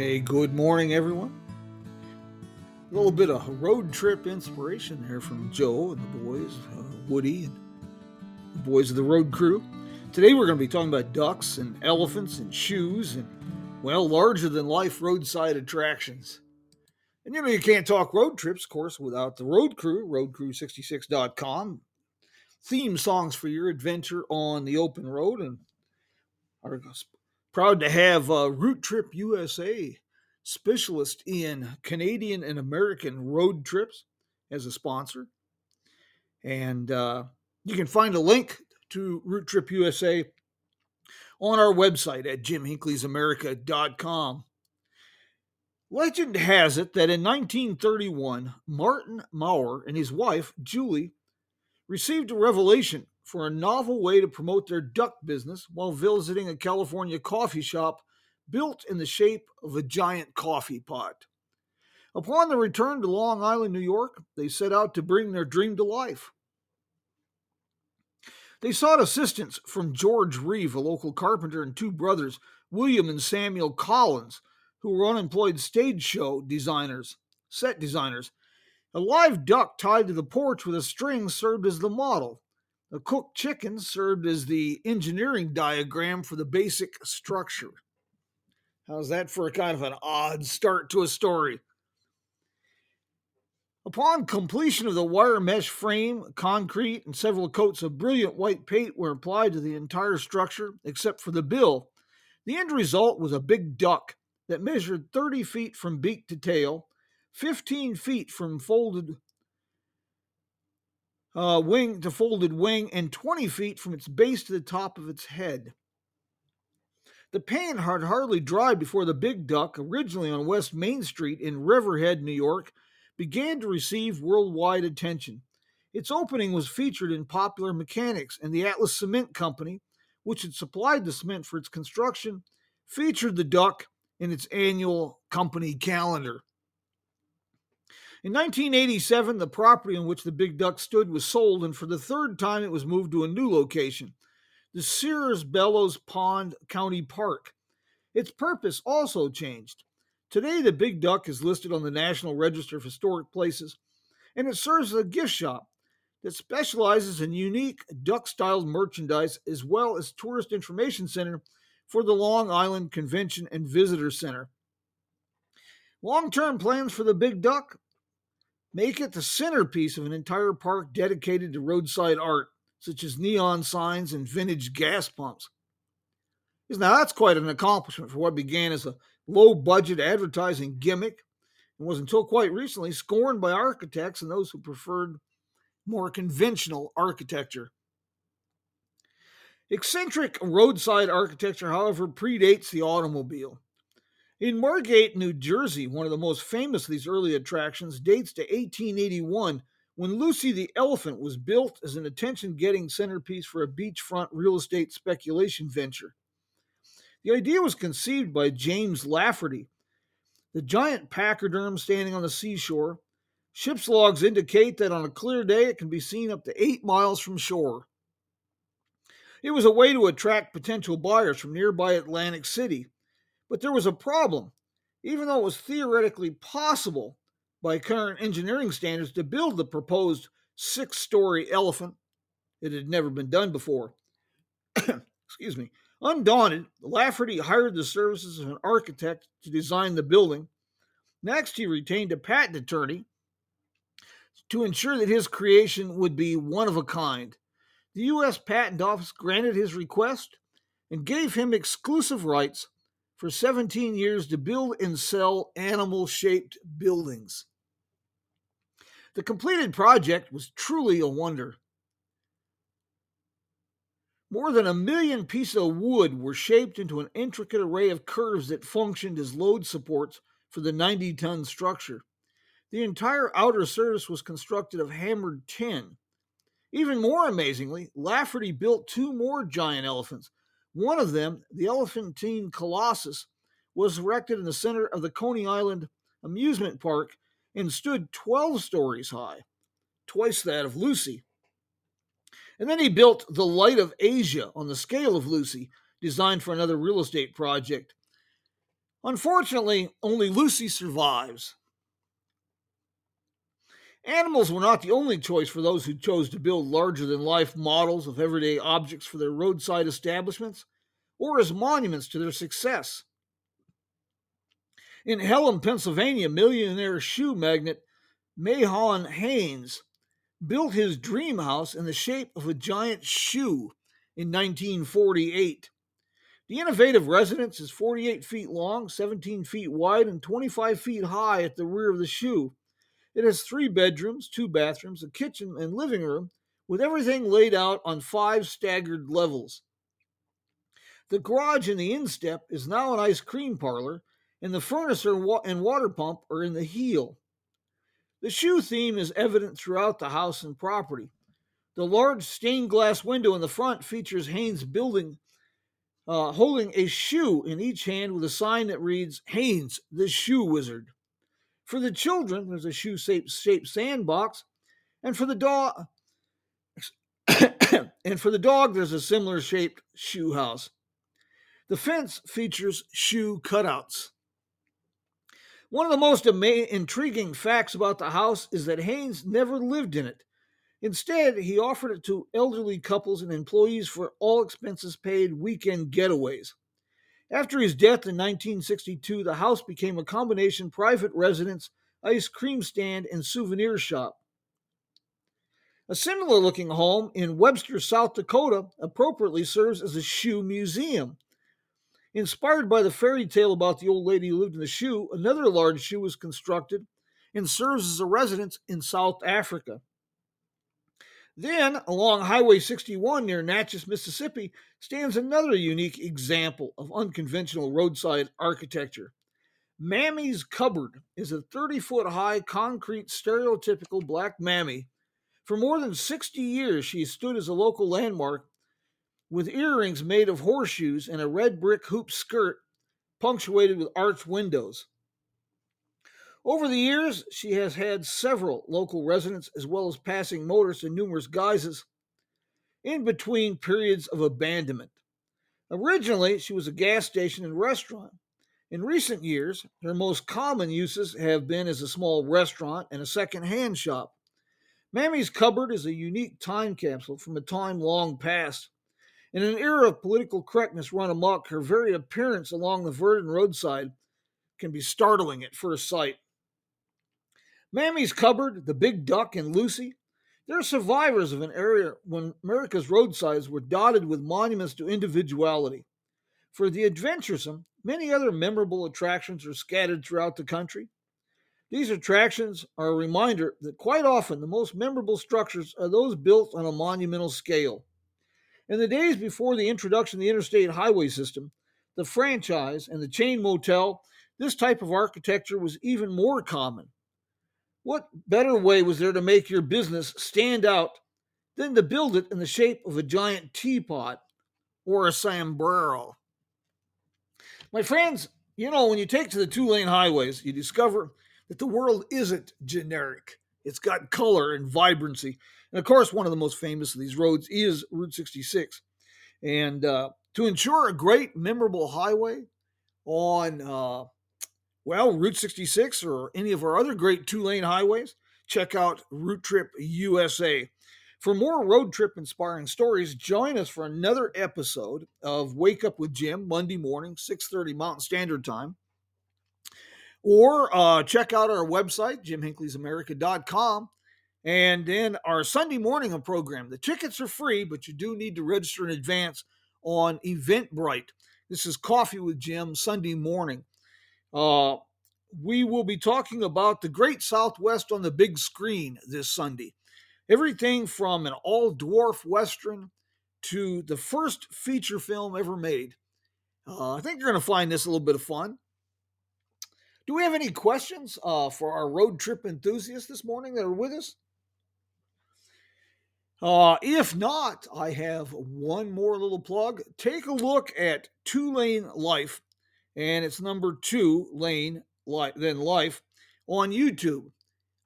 Hey, good morning, everyone. A little bit of road trip inspiration there from Joe and the boys, uh, Woody and the boys of the road crew. Today we're going to be talking about ducks and elephants and shoes and, well, larger than life roadside attractions. And you know, you can't talk road trips, of course, without the road crew, roadcrew66.com. Theme songs for your adventure on the open road. And are proud to have uh, Route Trip USA, specialist in Canadian and American road trips, as a sponsor. And uh, you can find a link to Route Trip USA on our website at jimhinckleysamerica.com. Legend has it that in 1931, Martin Maurer and his wife, Julie, received a revelation for a novel way to promote their duck business while visiting a California coffee shop built in the shape of a giant coffee pot. Upon their return to Long Island, New York, they set out to bring their dream to life. They sought assistance from George Reeve, a local carpenter, and two brothers, William and Samuel Collins, who were unemployed stage show designers, set designers. A live duck tied to the porch with a string served as the model. A cooked chicken served as the engineering diagram for the basic structure. How's that for a kind of an odd start to a story? Upon completion of the wire mesh frame, concrete, and several coats of brilliant white paint were applied to the entire structure except for the bill, the end result was a big duck that measured 30 feet from beak to tail, 15 feet from folded uh, wing to folded wing, and 20 feet from its base to the top of its head. The paint had hardly dried before the big duck, originally on West Main Street in Riverhead, New York, began to receive worldwide attention. Its opening was featured in Popular Mechanics, and the Atlas Cement Company, which had supplied the cement for its construction, featured the duck in its annual company calendar. In 1987, the property on which the Big Duck stood was sold, and for the third time, it was moved to a new location, the Sears Bellows Pond County Park. Its purpose also changed. Today, the Big Duck is listed on the National Register of Historic Places, and it serves as a gift shop that specializes in unique duck styled merchandise as well as tourist information center for the Long Island Convention and Visitor Center. Long term plans for the Big Duck make it the centerpiece of an entire park dedicated to roadside art, such as neon signs and vintage gas pumps. Now, that's quite an accomplishment for what began as a low budget advertising gimmick and was until quite recently scorned by architects and those who preferred more conventional architecture. Eccentric roadside architecture, however, predates the automobile. In Margate, New Jersey, one of the most famous of these early attractions dates to 1881 when Lucy the Elephant was built as an attention getting centerpiece for a beachfront real estate speculation venture. The idea was conceived by James Lafferty. The giant pachyderm standing on the seashore, ship's logs indicate that on a clear day it can be seen up to eight miles from shore. It was a way to attract potential buyers from nearby Atlantic City. But there was a problem. Even though it was theoretically possible by current engineering standards to build the proposed six story elephant, it had never been done before. Excuse me. Undaunted, Lafferty hired the services of an architect to design the building. Next, he retained a patent attorney to ensure that his creation would be one of a kind. The U.S. Patent Office granted his request and gave him exclusive rights for 17 years to build and sell animal shaped buildings. The completed project was truly a wonder. More than a million pieces of wood were shaped into an intricate array of curves that functioned as load supports for the 90 ton structure. The entire outer surface was constructed of hammered tin. Even more amazingly, Lafferty built two more giant elephants. One of them, the Elephantine Colossus, was erected in the center of the Coney Island amusement park and stood 12 stories high, twice that of Lucy. And then he built the Light of Asia on the scale of Lucy, designed for another real estate project. Unfortunately, only Lucy survives. Animals were not the only choice for those who chose to build larger than life models of everyday objects for their roadside establishments or as monuments to their success. In Hellam, Pennsylvania, millionaire shoe magnate Mahlon Haines built his dream house in the shape of a giant shoe in 1948. The innovative residence is 48 feet long, 17 feet wide, and 25 feet high at the rear of the shoe. It has three bedrooms, two bathrooms, a kitchen, and living room, with everything laid out on five staggered levels. The garage in the instep is now an ice cream parlor, and the furnace and water pump are in the heel. The shoe theme is evident throughout the house and property. The large stained glass window in the front features Haines building, uh, holding a shoe in each hand with a sign that reads Haines, the Shoe Wizard. For the children, there's a shoe shaped sandbox, and for the dog, and for the dog, there's a similar shaped shoe house. The fence features shoe cutouts. One of the most ama- intriguing facts about the house is that Haines never lived in it. Instead, he offered it to elderly couples and employees for all expenses paid weekend getaways. After his death in 1962, the house became a combination private residence, ice cream stand, and souvenir shop. A similar looking home in Webster, South Dakota, appropriately serves as a shoe museum. Inspired by the fairy tale about the old lady who lived in the shoe, another large shoe was constructed and serves as a residence in South Africa. Then, along Highway 61 near Natchez, Mississippi, stands another unique example of unconventional roadside architecture. Mammy's Cupboard is a 30 foot high concrete stereotypical black mammy. For more than 60 years, she stood as a local landmark with earrings made of horseshoes and a red brick hoop skirt punctuated with arched windows. Over the years, she has had several local residents as well as passing motorists in numerous guises in between periods of abandonment. Originally, she was a gas station and restaurant. In recent years, her most common uses have been as a small restaurant and a second-hand shop. Mammy's Cupboard is a unique time capsule from a time long past in an era of political correctness run amok, her very appearance along the Verdon roadside can be startling at first sight. Mammy's Cupboard, The Big Duck, and Lucy, they're survivors of an era when America's roadsides were dotted with monuments to individuality. For the adventuresome, many other memorable attractions are scattered throughout the country. These attractions are a reminder that quite often the most memorable structures are those built on a monumental scale. In the days before the introduction of the interstate highway system, the franchise, and the chain motel, this type of architecture was even more common. What better way was there to make your business stand out than to build it in the shape of a giant teapot or a sombrero? My friends, you know, when you take to the two lane highways, you discover that the world isn't generic. It's got color and vibrancy. And of course, one of the most famous of these roads is Route 66. And uh, to ensure a great, memorable highway on, uh, well, Route 66 or any of our other great two lane highways, check out Route Trip USA. For more road trip inspiring stories, join us for another episode of Wake Up with Jim Monday morning, 6:30 Mountain Standard Time. Or uh, check out our website, jimhinckleysamerica.com, and then our Sunday morning program. The tickets are free, but you do need to register in advance on Eventbrite. This is Coffee with Jim Sunday morning. Uh, we will be talking about the Great Southwest on the big screen this Sunday. Everything from an all dwarf Western to the first feature film ever made. Uh, I think you're going to find this a little bit of fun. Do we have any questions uh, for our road trip enthusiasts this morning that are with us? Uh, if not, I have one more little plug. Take a look at Two Lane Life, and it's number two lane li- then life on YouTube.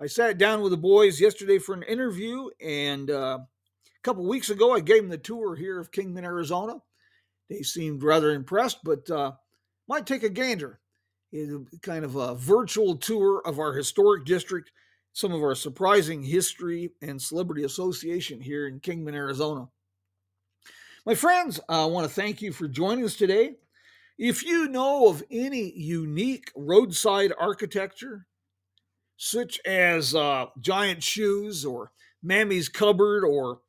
I sat down with the boys yesterday for an interview, and uh, a couple weeks ago, I gave them the tour here of Kingman, Arizona. They seemed rather impressed, but uh, might take a gander. Kind of a virtual tour of our historic district some of our surprising history and celebrity association here in Kingman, Arizona. My friends, I want to thank you for joining us today. If you know of any unique roadside architecture, such as uh, giant shoes or Mammy's cupboard or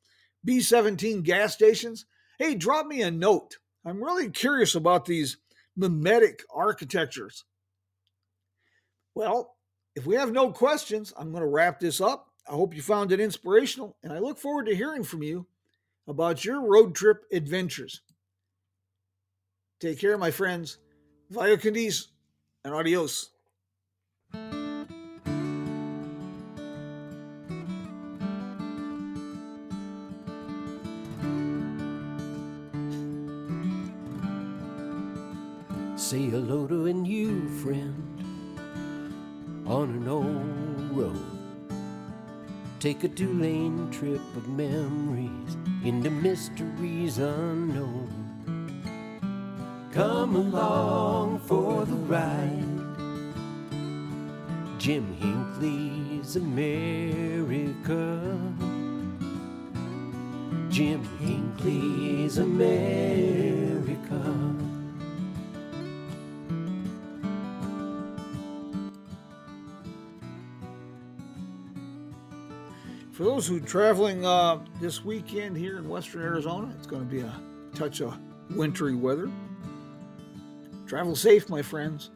B 17 gas stations, hey, drop me a note. I'm really curious about these mimetic architectures. Well, if we have no questions, I'm going to wrap this up. I hope you found it inspirational, and I look forward to hearing from you about your road trip adventures. Take care, my friends. Vaya con Dios, and adios. Say hello to a new friend on an old road. Take a two lane trip of memories into mysteries unknown. Come along for the ride. Jim Hinckley's America. Jim Hinckley's America. For those who are traveling uh, this weekend here in western Arizona, it's going to be a touch of wintry weather. Travel safe, my friends.